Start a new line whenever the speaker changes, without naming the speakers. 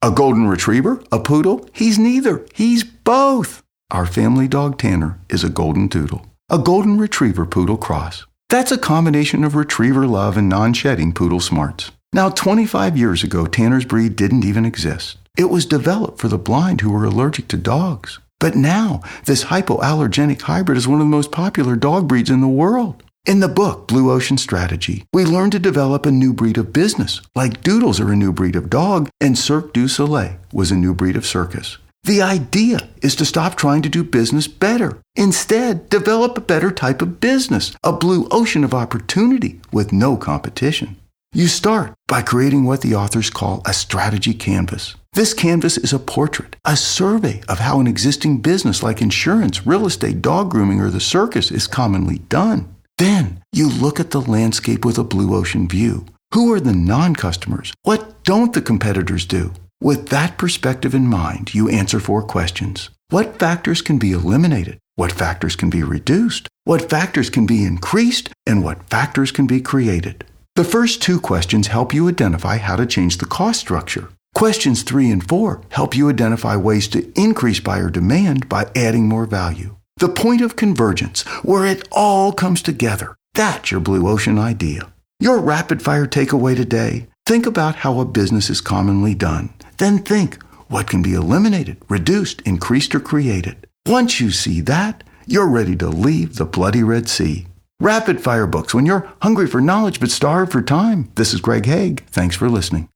A golden retriever? A poodle? He's neither. He's both. Our family dog Tanner is a golden doodle, a golden retriever poodle cross. That's a combination of retriever love and non shedding poodle smarts. Now, 25 years ago, Tanner's breed didn't even exist. It was developed for the blind who were allergic to dogs. But now, this hypoallergenic hybrid is one of the most popular dog breeds in the world. In the book, Blue Ocean Strategy, we learn to develop a new breed of business, like Doodles are a new breed of dog, and Cirque du Soleil was a new breed of circus. The idea is to stop trying to do business better. Instead, develop a better type of business, a blue ocean of opportunity with no competition. You start by creating what the authors call a strategy canvas. This canvas is a portrait, a survey of how an existing business like insurance, real estate, dog grooming, or the circus is commonly done. Then you look at the landscape with a blue ocean view. Who are the non customers? What don't the competitors do? With that perspective in mind, you answer four questions. What factors can be eliminated? What factors can be reduced? What factors can be increased? And what factors can be created? The first two questions help you identify how to change the cost structure. Questions three and four help you identify ways to increase buyer demand by adding more value. The point of convergence, where it all comes together. That's your blue ocean idea. Your rapid fire takeaway today think about how a business is commonly done. Then think what can be eliminated, reduced, increased, or created. Once you see that, you're ready to leave the bloody Red Sea. Rapid fire books when you're hungry for knowledge but starved for time. This is Greg Hague. Thanks for listening.